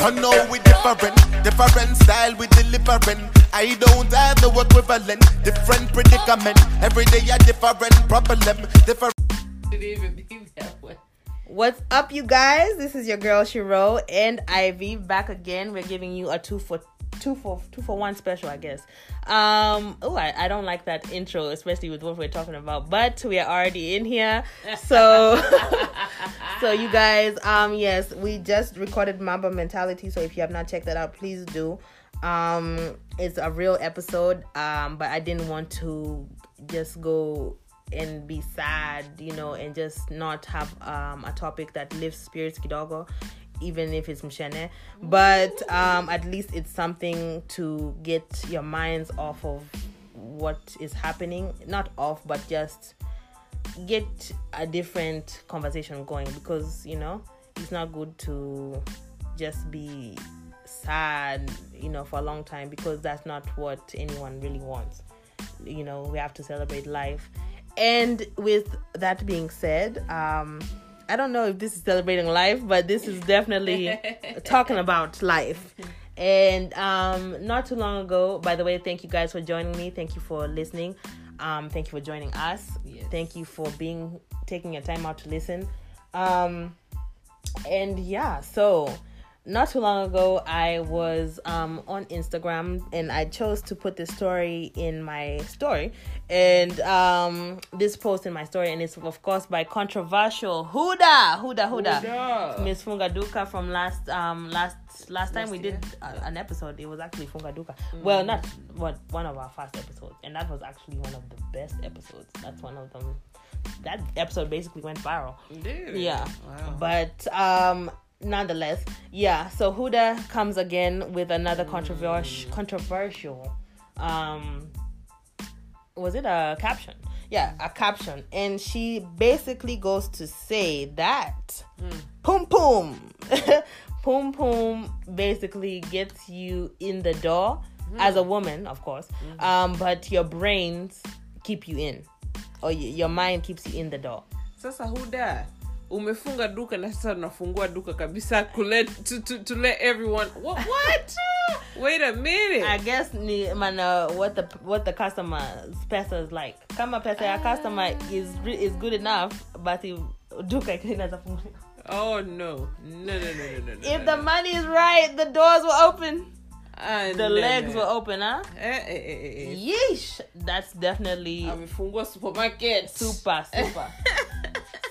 Come know we different, different style we delivering. I don't have no equivalent, different predicament. Every day a different problem, different. What's up, you guys? This is your girl Shiro and Ivy back again. We're giving you a two for two for two for one special, I guess. Um, oh, I, I don't like that intro, especially with what we're talking about. But we are already in here, so so you guys, um, yes, we just recorded Mamba Mentality. So if you have not checked that out, please do. Um, it's a real episode. Um, but I didn't want to just go and be sad, you know, and just not have um, a topic that lifts spirits kidogo, even if it's mshene. But um, at least it's something to get your minds off of what is happening. Not off, but just get a different conversation going because, you know, it's not good to just be sad, you know, for a long time because that's not what anyone really wants. You know, we have to celebrate life and with that being said, um, I don't know if this is celebrating life, but this is definitely talking about life. And um, not too long ago, by the way, thank you guys for joining me. Thank you for listening. Um, thank you for joining us. Yes. Thank you for being taking your time out to listen. Um, and yeah, so not too long ago i was um, on instagram and i chose to put this story in my story. And um, this post in my story and it's of course by controversial huda. Huda huda, Huda. miss Fungaduka from last um last last time Last we year? did a, an episode. It was actually funga duka well not what one of our first episodes. And that was actually one of the best episodes. That's one of them. That episode basically went viral. Dude. yeah. Wow. but um nonetheless yeah so huda comes again with another controversial controversial um was it a caption? Yeah a caption. And she basically goes to say that pum pum pum pum basically gets you in the door as a woman of course um but your brains keep you in or y- your mind keeps you in the door. Sasa huda umefunga duka na sasa unafungua duka kabisa to let, to, to, to let everyone what, what? wait a minute I guess ni mana what the what the customer's pesa is like. Kama pesa ya customer is is good enough, basi duka inaweza funguliwa. oh no no no no no no If the money is right, the doors will open, the legs no. will open, huh? eh, eh, eh, eh, eh. Yeesh, that's definitely amefungua supermarket super super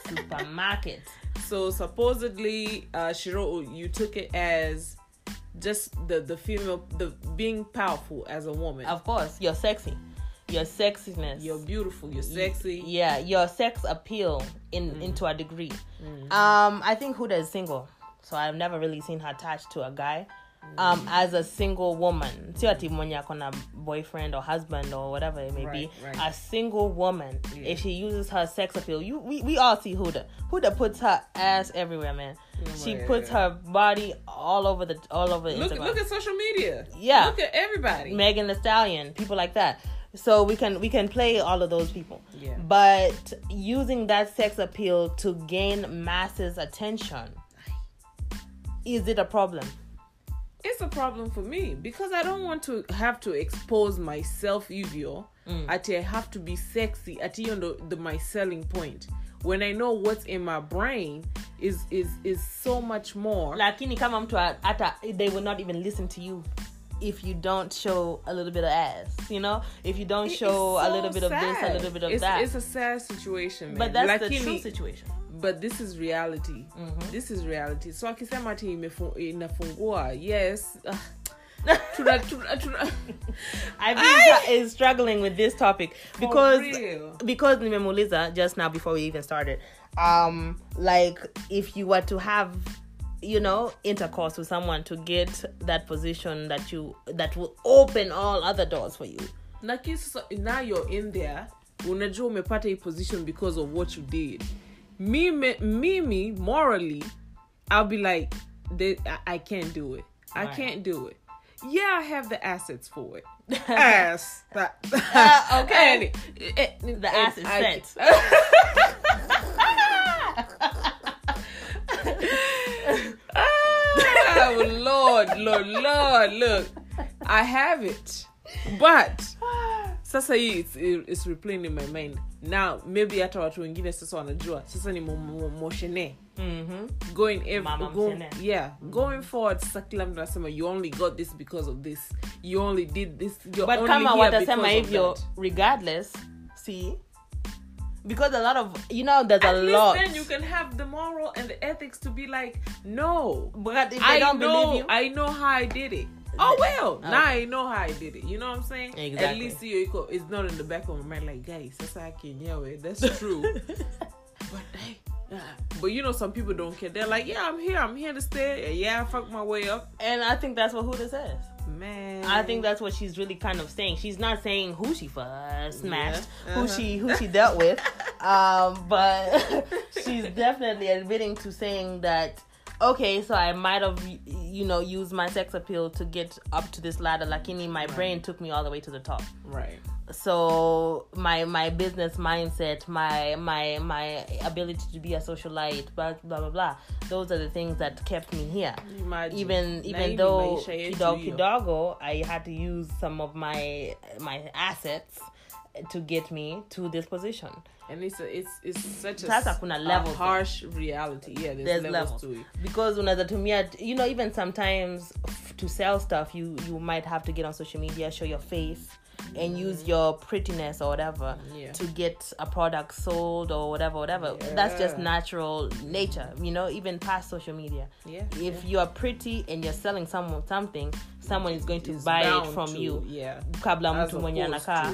supermarket. so supposedly uh shiro you took it as just the the female the being powerful as a woman. Of course, you're sexy, your sexiness. you're beautiful you're sexy. yeah your sex appeal in into a degree. Um i think huda is single so i've never really seen her attached to a guy um as a single woman sio ati mwenye na boyfriend or husband or whatever it may Right, be right. a single woman Yeah. if she uses her sex appeal you we, we all see huda huda puts her ass everywhere man she yeah, puts her body all over the all over look Instagram. look at social media Yeah. look at everybody Megan Thee Stallion, people like that. So we can we can play all of those people. Yeah. But using that sex appeal to gain masses attention, is it a problem? It's a problem for me because I don't want to have to expose myself hivyo Mm. ati I have to be sexy ati hiyo ndo the my selling point when I know what's in my brain is is is so much more Lakini kama mtu a- hata they will not even listen to you if you don't show a little bit of ass, you know? If you don't It- show it's a little bit of this, a little bit of it's, that. it's a sad situation man. but that's the true situation. But this is reality. Mm-hmm. this is reality. So akisema ati imefu- inafungua. Yes. Ah, tuna, tuna, tuna, I think is struggling with this topic. Because because nimemuuliza just now before we even started. Um, like if you were to have, you know, intercourse with someone to get that position that you that will open all other doors for you. lakini sasa now you're in there unajua umepata hii position because of what you did mimi, me morally i'll be like I, I can't do it i Right. can't do it yeah i have the assets for it ass that, Uh, okay. Any- eh, The ass is. Ah, oh Lord, Lord, Lord, look, I have it, but sasa hii it's, it's replaying in my mind. Now maybe hata watu wengine sasa wanajua. Sasa ni mo- mo- moshene Mhm. going ev- go, yeah going forward sasa kila mtu anasema you only got this because of this. You only did this. You're but only kama watasema hivyo regardless see because a lot of you know there's a At least lot. then you can have the moral and the ethics to be like no. But if they I don't know, believe you I know how I did it. Oh well, Oh. now I know how I did it. You know what I'm saying? Exactly. At least you equal. It's not in the back of my mind like, guys, that's how I can yeah, well, that's true. but hey, uh, but you know, some people don't care. They're like, yeah, I'm here. I'm here to stay. Yeah, I fuck my way up, and i think that's what huda says man. I think that's what she's really kind of saying. She's not saying who she first smashed, Yeah. who Uh-huh. she who she dealt with, um, but she's definitely admitting to saying that. Okay, so I might have, you know, used my sex appeal to get up to this ladder. Like, Lakini, my brain took me all the way to the top. right. So my my business mindset, my my my ability to be a socialite, blah blah blah blah. Those are the things that kept me here Imagine. even even though kidogo kidogo i had to use some of my my assets to get me to this position and it's a, it's it's such a, Sasa kuna a harsh reality. Yeah, there's, there's levels, levels to it. because unaweza tumia you know even sometimes to sell stuff you you might have to get on social media show your face and use your prettiness or whatever. Yeah. to get a product sold or whatever whatever that's just natural nature you know even past social media Yeah, if you are pretty and you're selling someone something someone is going to It's buy it from to, you Yeah. kabla mtu mwenye anakaa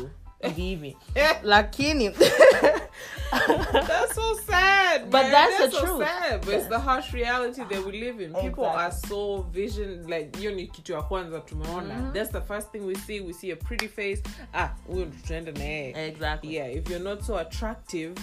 hivi lakini That's so sad. But man. that's the so truth. sad. But it's the harsh reality that we live in. People Exactly. are so vision like hiyo ni kitu ya kwanza tumeona. Mm-hmm. That's the first thing we see. We see a pretty face. Ah, tutaenda na yeye. exactly Yeah, if you're not so attractive,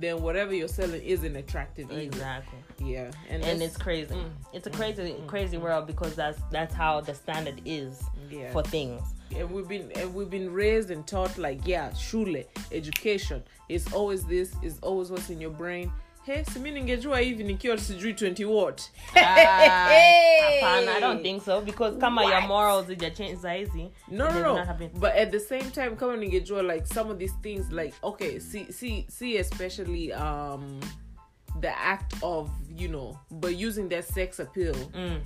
then whatever you're selling isn't attractive either. exactly Yeah. And, and it's crazy mm. it's a crazy mm. crazy world because that's that's how the standard is Yeah. for things and we've been and we've been raised and taught like yeah shule education is always this is always what's in your brain. Hey simi ningejua hivi nikiwa sijui 20 what? Hapana, i don't think so because come kama your What? morals ijachange saizi no it no does no. not but at the same time kama ningejua like some of these things like okay see see see especially um the act of you know but using their sex appeal. Mm.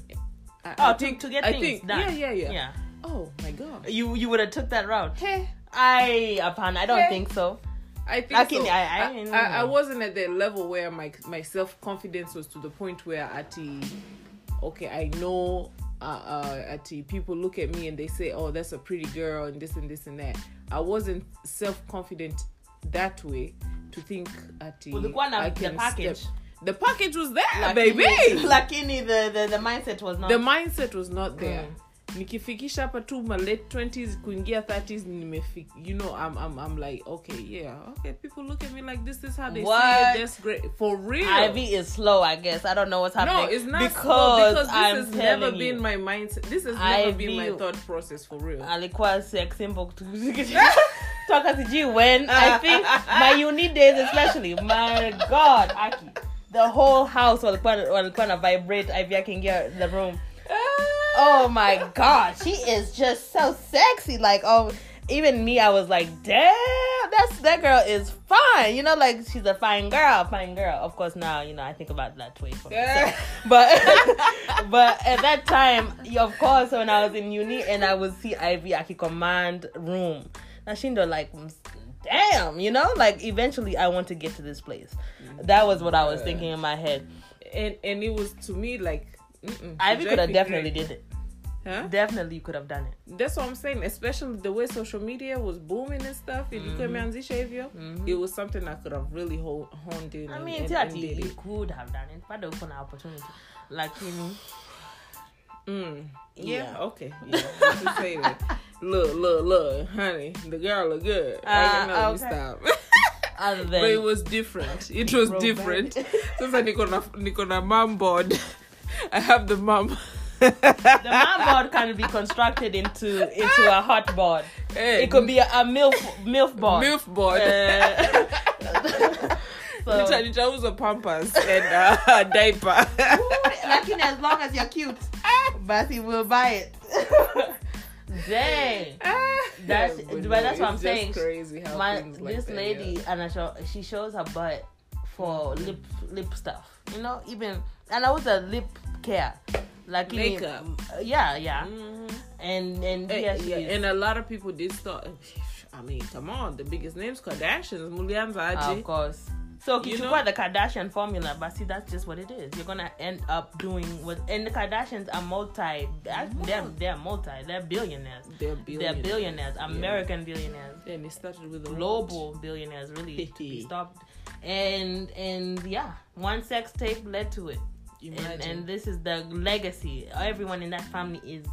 I, Oh, I to- think to get I things think done. yeah yeah yeah. Yeah oh my god you you would have took that route hey i upon i don't Yeah. think so I think Lakini, so. I- I, I- I, I wasn't at the level where my my self confidence was to the point where at the okay I know uh, uh at people look at me and they say oh that's a pretty girl and this and this and that I wasn't self confident that way to think at the Ulikuwa na I the can package. step- the package was there Lakini- baby lakini the, the the mindset was not the mindset was not there Mm. Nikifikisha hapa tu my late 20s kuingia 30s nimefik you know I'm, I'm, I'm like okay yeah okay people look at me like this is how they see What? it that's great. For real. Ivy is slow, I guess. I don't know what's happening. no it's not because, because, because this I'm has never telling been you, my mindset. This has never been my Ivy- thought process for real. alikuwa sex symbol toka sijui when I think my uni days especially my god Aki. The whole house walikuwa walikuwa na vibrate Ivy akiingia the room ah. Oh my god she is just so sexy. Like oh even me i was like damn that's that girl is fine. You know like she's a fine girl fine girl. Of course now you know i think about that way for myself. But but at that time of course when i was in uni and i would see ivy aki command room. Nashindo like damn you know like eventually i want to get to this place. That was what i was thinking in my head. And and it was to me like mm-mm, ivy could have definitely Grant. did it huh? definitely could have done it that's what I'm saying especially the way social media was booming and stuff ilikuwa imeanzisha hivyo it was something I could have really ho- honed in I and, mean, and, si and ati you it. could have done it, bado uko na opportunity. Lakini, Mm. Yeah, Yeah. okay. Yeah, say that. Look, look, look, honey, the girl look good. Uh, I know, okay. stop. other but it was different. It was different. Sasa niko na niko na mom board. I have the mom. the man board can be constructed into into a hot board. Hey, It could be a, a milf milf board. milf board. Uh, Nita- so, nitauza pampers and uh, diaper. lakini as long as you're cute. Basi will buy it. Dang. That's- but that's what I'm saying. Crazy how My like this that, lady yeah. and I show, she shows her butt for lip lip stuff. You know, even and I was a lip care. Like in- Makeup. yeah, yeah. Mhm. And and Eh, yeah, yeah, and a lot of people did start. I mean, come on, the biggest names, Kardashians, Mulyanzaji. of course. So You know? the Kardashian formula, but see that's just what it is. You're gonna end up doing what and the Kardashians are multi they're they're multi, they're billionaires. They're billionaires. They're billionaires. billionaires, American billionaires. And it started with a global billionaires really to be stopped and and yeah one sex tape led to it and, and this is the legacy everyone in that family is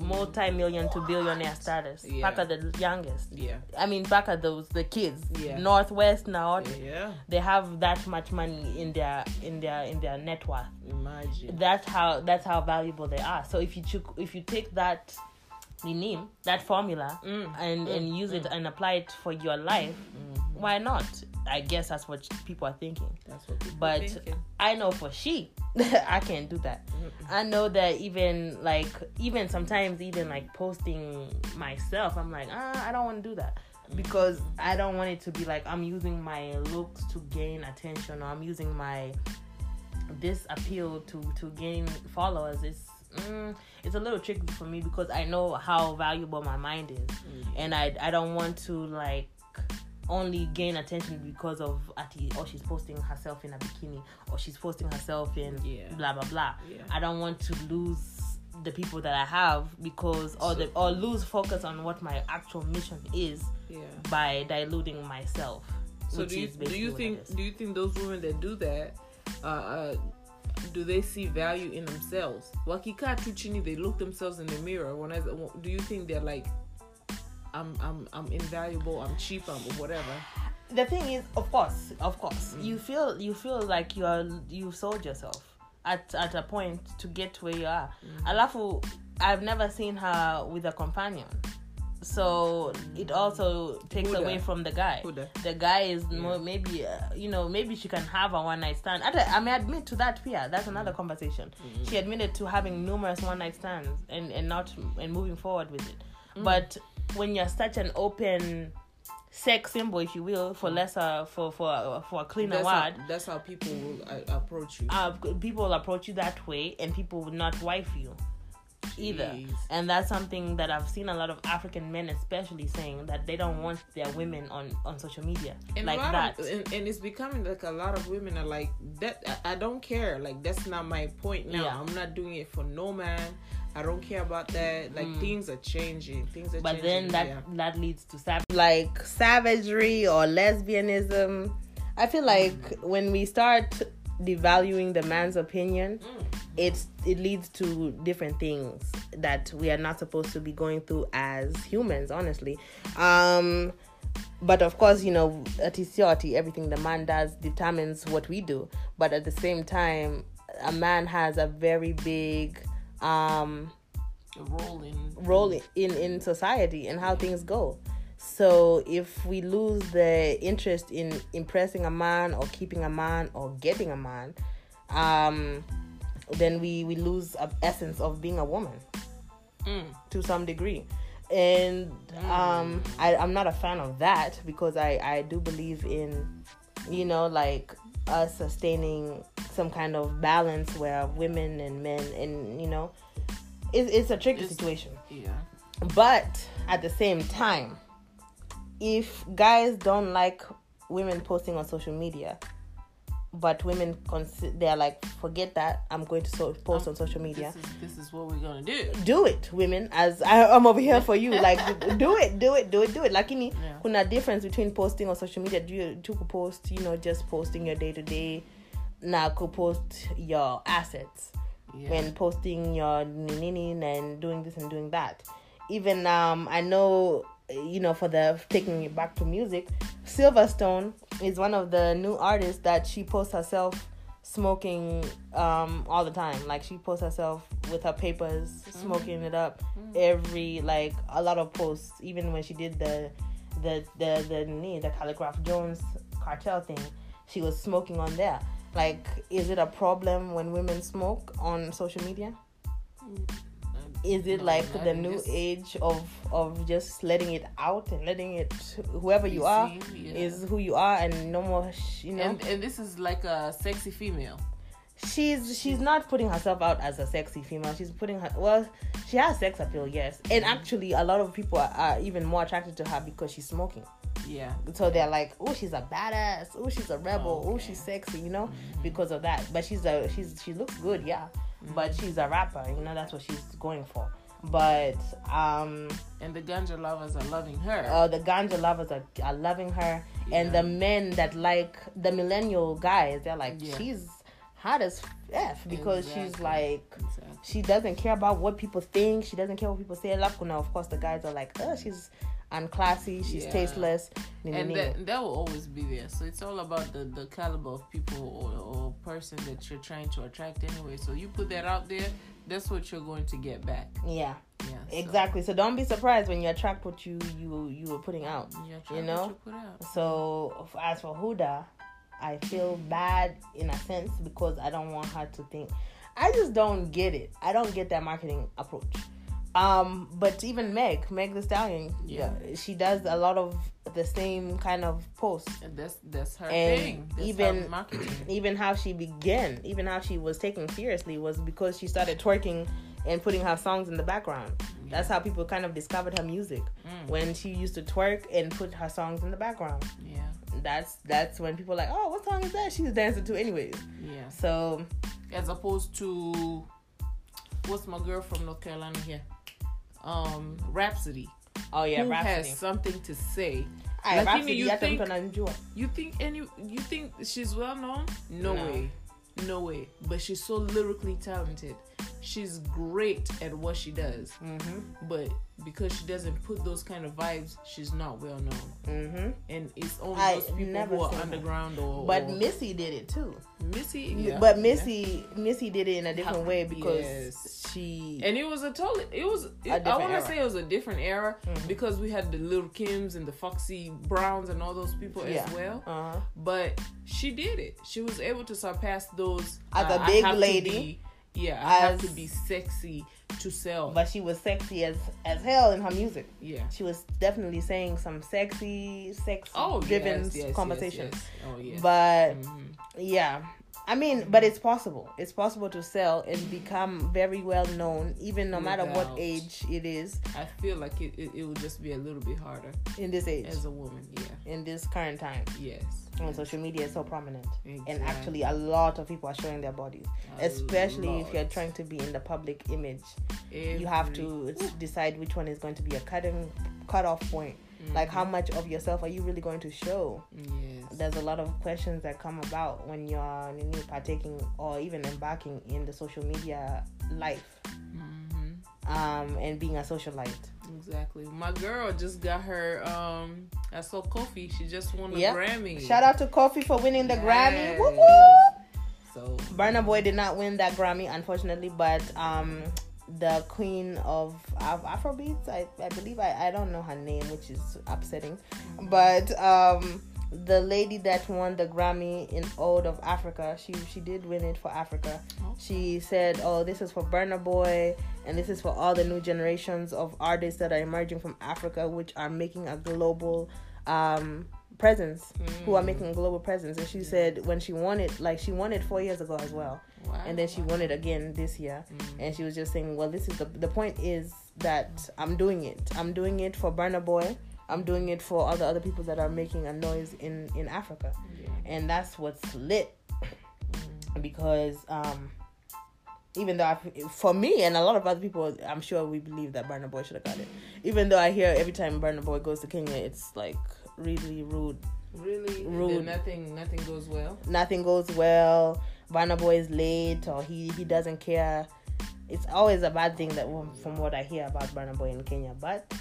multi-million to billionaire status Yeah. back at the youngest yeah, i mean back at those the kids Yeah. North West now yeah. they have that much money in their in their in their net worth Imagine. that's how that's how valuable they are so if you took if you take that name that formula Mm. and and use it and apply it for your life. Why not? I guess that's what people are thinking. That's what people but thinking. i know for she i can't do that. I know that even like even sometimes even like posting myself i'm like ah, i don't want to do that. Because i don't want it to be like i'm using my looks to gain attention or i'm using my this appeal to to gain followers. It's mm, it's a little tricky for me because i know how valuable my mind is. And i i don't want to like only gain attention because of Ati or she's posting herself in a bikini or she's posting herself in Yeah. blah blah blah. Yeah. I don't want to lose the people that I have because or the or lose focus on what my actual mission is yeah. by diluting myself. So do you do you think do you think those women that do that, uh, uh, do they see value in themselves? Wakika tu chini, they look themselves in the mirror. When I, do you think they're like, I'm I'm I'm invaluable, I'm cheap, I'm whatever? the thing is of course of course you mm. feel you feel like you are you sold yourself at at a point to get where you are. Mm. Alafu i've never seen her with a companion. So mm. it also takes Huda. away from the guy. Huda. the guy is more maybe uh, you know maybe she can have a one night stand. I, I may admit to that Pia. that's another conversation. She admitted to having numerous one night stands and and not and moving forward with it. But when you're such an open sex symbol if you will for lesser for for for a cleaner That's word how, that's how people will uh, approach you. uh, people will approach you that way and people will not wife you either Jeez. and that's something that i've seen a lot of african men especially saying that they don't want their women on on social media and like that of, and, and it's becoming like a lot of women are like that I, I don't care like that's not my point now Yeah. i'm not doing it for no man i don't care about that. Like things are changing. Things are Mm. but then that yeah. that leads to sav- like savagery or lesbianism. I feel like when we start devaluing the man's opinion it's it leads to different things that we are not supposed to be going through as humans honestly. Um but of course you know at Isioti, everything the man does determines what we do. But at the same time a man has a very big um role in role in in society and how things go. So if we lose the interest in impressing a man or keeping a man or getting a man um then we we lose a essence of being a woman Mm. to some degree. And um I, i'm not a fan of that because i i do believe in you know like us sustaining some kind of balance where women and men and you know it, it's a tricky It's- situation. yeah. But at the same time, if guys don't like women posting on social media, but women consi- they're like, forget that, I'm going to so- post on social media. this is this is what we're gonna do Do it, women. As I, I'm over here for you, like do it, do it, do it, do it. Lakini Yeah. kuna difference between posting on social media. Do you to post, you know, just posting your day to day, na post your assets yeah when posting your nini and doing this and doing that. Even um, I know you know for the taking it back to music, Silverstone is one of the new artists that she posts herself smoking um all the time. Like she posts herself with her papers, mm-hmm. smoking it up mm-hmm. every like a lot of posts. Even when she did the the the the the, the Calligraph Jones cartel thing, she was smoking on there. Like, is it a problem when women smoke on social media? Mm, is it like the new age of of just letting it out and letting it whoever you are yeah. is who you are and no more sh- you know And, and this is like a sexy female. she's she's not putting herself out as a sexy female she's putting her well she has sex appeal yes and Mm-hmm. actually a lot of people are, are even more attracted to her because she's smoking Yeah. so they're like oh she's a badass oh she's a rebel oh Okay. she's sexy you know Mm-hmm. because of that but she's a she's she looks good yeah but she's a rapper you know that's what she's going for but um And the ganja lovers are loving her. uh, the ganja lovers are, are loving her and the men that like the millennial guys they're like Yeah. she's hot as f because she's like Exactly. she doesn't care about what people think she doesn't care what people say Lakuna, of course the guys are like oh she's unclassy she's Yeah. tasteless and that, that will always be there. So it's all about the, the caliber of people or, or person that you're trying to attract anyway. So you put that out there, that's what you're going to get back. yeah Yeah. exactly so don't be surprised when you attract what you you you were putting out you, you know? you out. So as for Huda, I feel bad in a sense because I don't want her to think. I just don't get it. I don't get that marketing approach. Um, but even Meg, Meg Thee Stallion, Yeah. yeah, she does a lot of the same kind of posts. And that's that's her And thing. That's even-. Even how she began, even how she was taken seriously was because she started twerking and putting her songs in the background. That's how people kind of discovered her music Mm. when she used to twerk and put her songs in the background Yeah. that's that's when people like, oh, what song is that? She's dancing to anyways. Yeah. So As opposed to what's my girl from North Carolina here? Um, Rapsody. oh yeah, who Rapsody. has something to say. Aye, Lakini you think- You think any you think she's well known? No, No. way. No way. But she's so lyrically talented. She's great at what she does. Mhm. But because she doesn't put those kind of vibes, she's not well known. Mhm. And it's only I those people never who are underground or But or Missy did it too. Missy. Yeah, but yeah. Missy, Missy did it in a different way because yes. she. And it was a totally, it was, it, I want to say it was a different era Mhm. because we had the Little Kims and the Foxy Browns and all those people Yeah. as well. uh-huh. But she did it. She was able to surpass those. As uh, a big I have to lady. Yeah, I have to be sexy to sell. But she was sexy as as hell in her music. yeah. She was definitely saying some sexy, sex Oh, driven yes, yes, conversations. Yes. Oh, yeah. But Mhm. Yeah. I mean, but it's possible. It's possible to sell and become very well known, even no matter what age it is I feel like it, it, it would just be a little bit harder in this age, as a woman. Yeah. in this current time. Yes. When social media is so prominent. And actually, a lot of people are showing their bodies, A especially if you're trying to be in the public image. You have to decide which one is going to be a cutting cut off point. Like, how much of yourself are you really going to show? Yes. there's a lot of questions that come about when you're you partaking or even embarking in the social media life hmm um, and being a socialite. Exactly. My girl just got her. Um, I saw Kofi. She just won a Yep. Grammy. Shout out to Kofi for winning the Grammy. Yes. Whoop, whoop. So Burna Boy did not win that Grammy, unfortunately, but um, the queen of Af- Afrobeats, I, I believe, I, I don't know her name, which is upsetting, but um, the lady that won the Grammy in Old of Africa, she she did win it for Africa. She said, "Oh, this is for Burna Boy, and this is for all the new generations of artists that are emerging from Africa, which are making a global um, presence, who are mm. making a global presence." And she said, when she won it, like she won it four years ago as well, wow. and then she won it again this year, mm. and she was just saying, "Well, this is the the point is that I'm doing it. I'm doing it for Burna Boy." I'm doing it for all the other people that are making a noise in in Africa, Yeah. and that's what's lit mm. because um even though I, for me and a lot of other people i'm sure we believe that Burna Boy should have got it even though i hear every time Burna Boy goes to kenya it's like really rude Really? Rude. Nothing. Nothing goes well. nothing goes well Burna Boy is late or he he doesn't care it's always a bad thing that from what i hear about Burna Boy in kenya but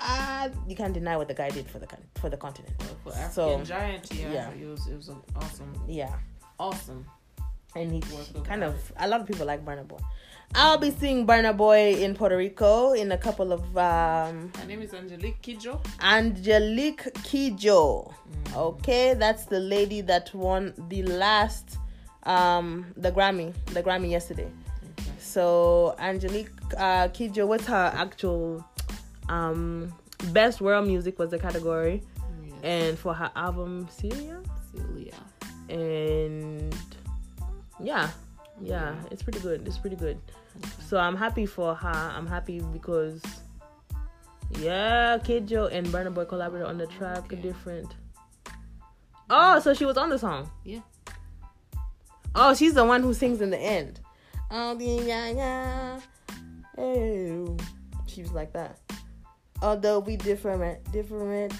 uh, you can't deny what the guy did for the for the continent For African So, giant, yeah, yeah. it was. It was awesome, yeah awesome. and he kind of a lot of people like Burna Boy. I'll be seeing Burna Boy in Puerto Rico in a couple of um Her name is Angelique Kidjo. Angelique Kidjo. Mm. Okay, that's the lady that won the last um the Grammy, the Grammy yesterday. Okay. So Angelique uh, Kidjo, what's her actual um best world music was the category, Yes. and for her album Celia, Celia. and yeah, yeah, it's pretty good. It's pretty good. So I'm happy for her. I'm happy because yeah, Kidjo and Burna Boy collaborated on the track. Okay. Different. Oh, so she was on the song. Yeah. Oh, she's the one who sings in the end. Oh, the yeah, yeah. She was like that. Although we different, different.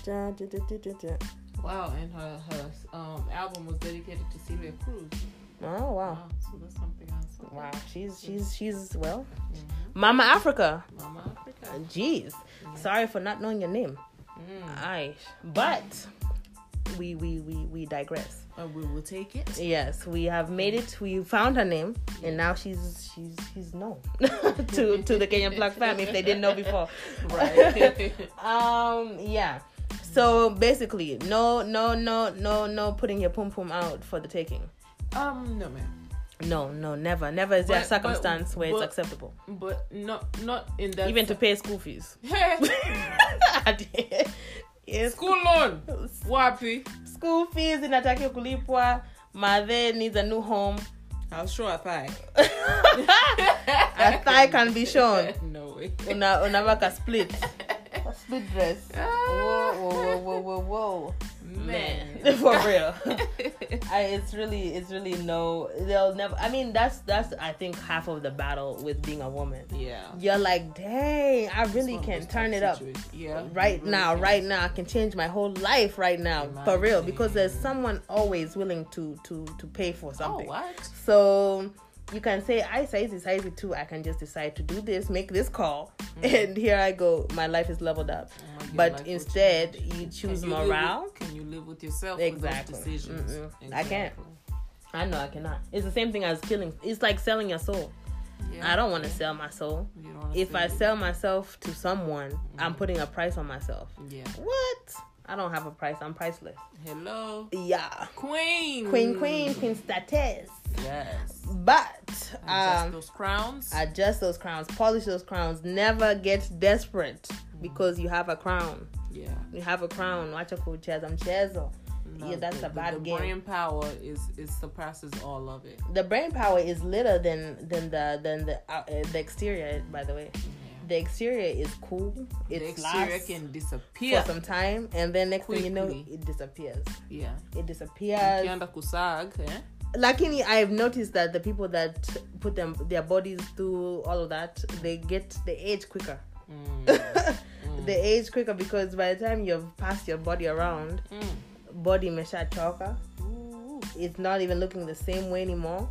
Wow, and her her um album was dedicated to Celia Cruz. Oh wow, Wow, so that's something else. Okay. wow. She's she's she's well, Mhm. Mama Africa. Mama Africa. Jeez, sorry for not knowing your name. Mm. Aye, but we we we we digress. Uh, we will take it. Yes, we have made it. We found her name, and now she's she's she's known to to the Kenyan Black fam if they didn't know before. Right. Um, yeah. So basically, no, no, no, no, no, putting your pum pum out for the taking. Um, no, man. No, no, never, never is there a But- but- circumstance where it's but- acceptable, But not not in that even to pay school fees. yes, school loan. Wapi. school fees in inatakiwa kulipwa. Mother needs a new home. I'll show a thigh. A thigh can be shown. no way. Una unaweka split. Split dress. Ah. Whoa, whoa, whoa, whoa, whoa, whoa. Man. for real. I, it's really, it's really no. They'll never. I mean, that's that's I think half of the battle with being a woman. yeah. You're like, dang, I really can turn it up. Yeah. right really now, can. right now. I can change my whole life right now, for real, because there's someone always willing to to to pay for something. Oh, something. what? So you can say, I size is size too. I can just decide to do this, make this call, mm. and here I go. My life is leveled up. Oh my God, life But instead, you Can choose you morale. with- can you live with yourself Exactly. with? Mm-mm. I can't. I know I cannot. It's the same thing as killing. It's like selling your soul. Yeah. I don't want to sell my soul. You If I it. sell myself to someone, I'm mm-hmm. putting a price on myself. yeah. What? I don't have a price. I'm priceless. Hello, Yeah. Queen. Queen, queen, queen status. Yes. But Adjust um, those crowns. adjust those crowns, polish those crowns. Never get desperate because you have a crown. yeah. You have a crown. Wacha kucheza mchezo. No, Yeah, that's the, a bad the, the game. brain power is is surpasses all of it. The brain power is litter than than the than the uh, uh, the exterior. By the way, the exterior is cool. It the exterior can for disappear. some time, and then next thing you know, it disappears. yeah. It disappears. Ukienda kusag, eh? Lakini, I've noticed that the people that put them their bodies through all of that, they get they age quicker. Mm. they age quicker because by the time you've passed your body around, Mm. body meshachoka. Ooh. It's not even looking the same way anymore.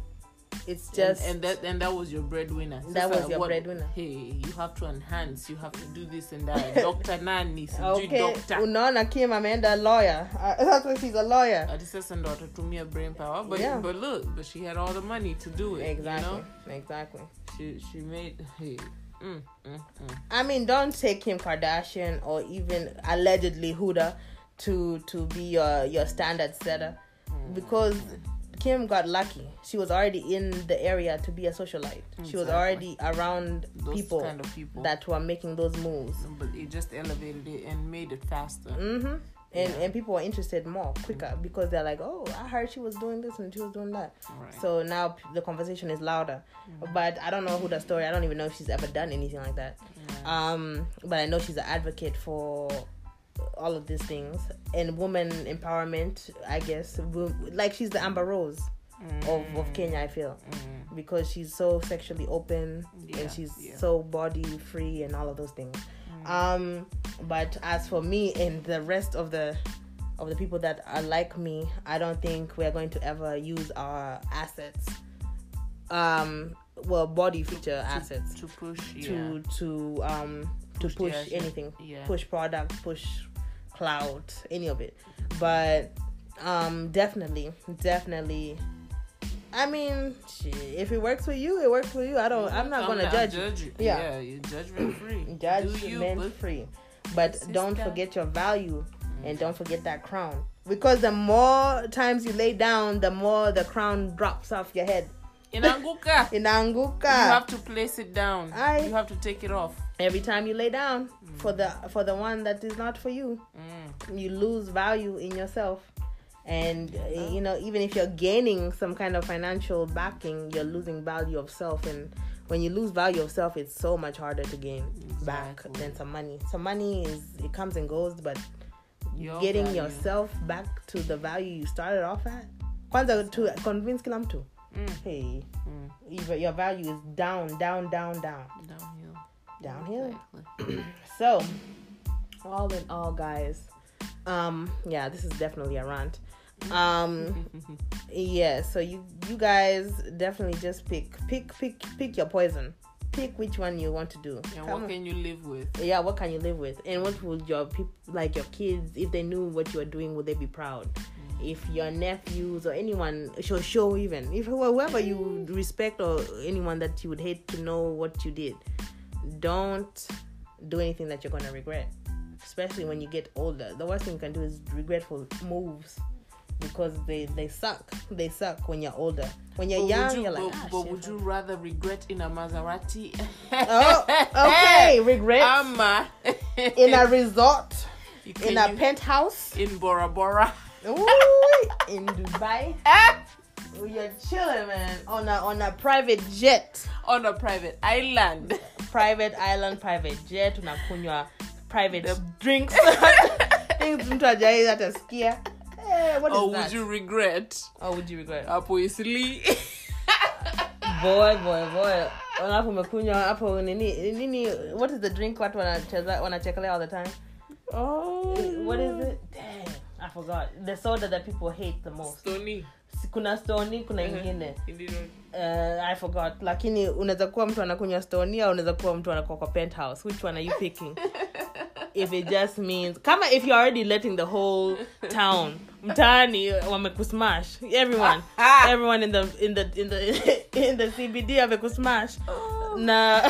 It's just and, that and that was your breadwinner. That Sasa was your breadwinner. Hey, you have to enhance. You have to do this and that. Doctor nani, okay. doctor. Unaona Kim ameenda lawyer. Uh, that's why she's a lawyer. Ati sasa ndo atatumia brain power, but Yeah. but look, but she had all the money to do it. Exactly. You know, Exactly. she she made. Hey, mm, mm, mm. I mean, don't take Kim Kardashian or even allegedly Huda to to be your your standard setter because Kim got lucky. She was already in the area to be a socialite. She was already around Those people kind of people that were making those moves. but it just elevated it and made it faster. Mm-hmm. And Yeah. and people were interested more quicker because they're like, oh, I heard she was doing this and she was doing that. Right. So now the conversation is louder. But I don't know who the story. I don't even know if she's ever done anything like that. Um, but I know she's an advocate for all of these things and woman empowerment. I guess like she's the Amber Rose of, of Kenya. I feel Mm. because she's so sexually open Yeah, and she's yeah. so body free and all of those things. Um, but as for me and the rest of the of the people that are like me, I don't think we are going to ever use our assets. Um, well, body feature assets to push yeah. to to um to Push anything, Yeah. push product, push cloud, any of it. But um, definitely, definitely. I mean, shit, if it works for you, it works for you. I don't. I'm not gonna judge. you. you. Yeah. Yeah, judgment free. Do you, Judgment free, but don't forget your value and don't forget that crown. Because the more times you lay down, the more the crown drops off your head. Inaanguka. You have to place it down. Aye. You have to take it off. Every time you lay down for the for the one that is not for you Mm. you lose value in yourself and uh, you know even if you're gaining some kind of financial backing you're losing value of self and when you lose value of self it's so much harder to gain back than some money some money is it comes and goes but Your getting value. yourself back to the value you started off at kwanza to convince kila mtu Mm. hey Mm. your- value is down down down down Downhill. Downhill Exactly. so all in all guys um yeah this is definitely a rant. Um yeah so you you guys definitely just pick pick pick pick your poison. Pick which one you want to do. And Come what on. can you live with? yeah what can you live with? And what would your people like your kids if they knew what you were doing would they be proud? If your nephews or anyone show show even. If whoever you respect or anyone that you would hate to know what you did don't do anything that you're gonna regret especially when you get older the worst thing you can do is regretful moves because they they suck they suck when you're older when you're But young you, you're like but, ah, but would you rather regret in a Maserati? oh okay regret Ama. in a resort in a penthouse in Bora Bora. Ooh, in Dubai. You're chilling, man, on a on a private jet, on a private island. private island, private jet. Unakunywa private The- drinks, things mtu hajai hata sikia. Eh, what is or that? would you regret? Or would you regret? Hapo isili. boy, boy, boy. Alafu umekunywa hapo nini nini? What is the drink watu wanacheza wanachekelea all the time? oh. What is it? Dang, I forgot. The soda that people hate the most. Stony. Kuna Stony, kuna ingine. Uh, i forgot. Lakini unaweza kuwa mtu anakunywa stoni au unaweza kuwa mtu anakuwa kwa penthouse. Which one are you picking? If it just means kama if you're already letting the whole town mtaani wamekusmash. Everyone everyone in the in the in the in the cbd amekusmash. Na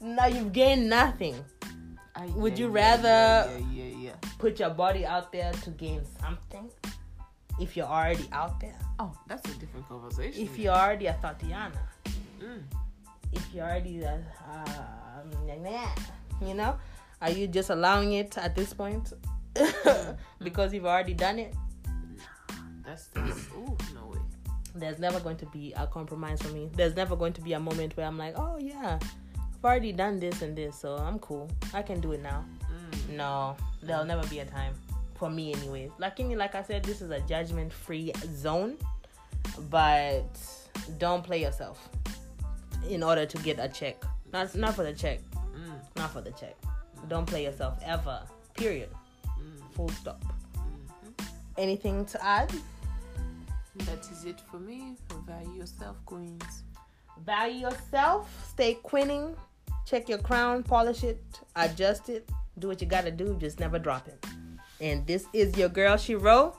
now you've gained nothing. Would yeah, you rather- Yeah, yeah, yeah, yeah. put your body out there to gain something if you're already out there. Oh, that's a different conversation. if you're already a Tatiana. Mm. if you're already uh, um, you know? Are you just allowing it at this point? Because you've already done it? That's, that's ooh, no way. there's never going to be a compromise for me. There's never going to be a moment where i'm like oh yeah i've already done this and this so i'm cool. I can do it now. Mm. no there'll never be a time for me anyways. Like like i said this is a judgment free zone but don't play yourself in order to get a check. Not not for the check. Mm. not for the check. Don't play yourself ever period. Mm. full stop. Mhm. anything to add? That is it for me. Value yourself, queens. value yourself. Stay quinning. Check your crown. Polish it. Adjust it. Do what you gotta do. Just never drop it and this is your girl shiro.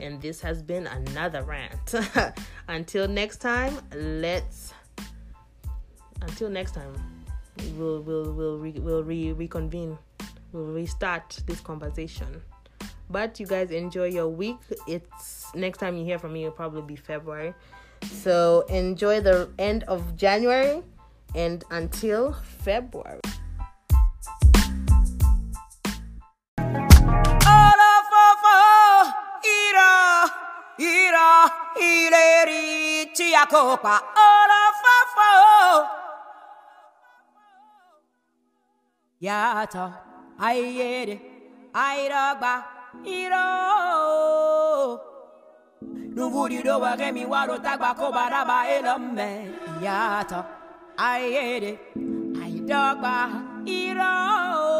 And this has been another rant. Until next time let's until next time we'll we'll we'll re, we'll re, reconvene. We'll restart this conversation. But you guys enjoy your week. It's next time you hear from me it'll probably be february. So enjoy the end of January and until February. Ileri, chiacopa. Olofofo. Yata, ayere, airagba, iro. Nuvurido wagemi waro tagba kobaraba elome. Yata, ayere, aidagba, iro.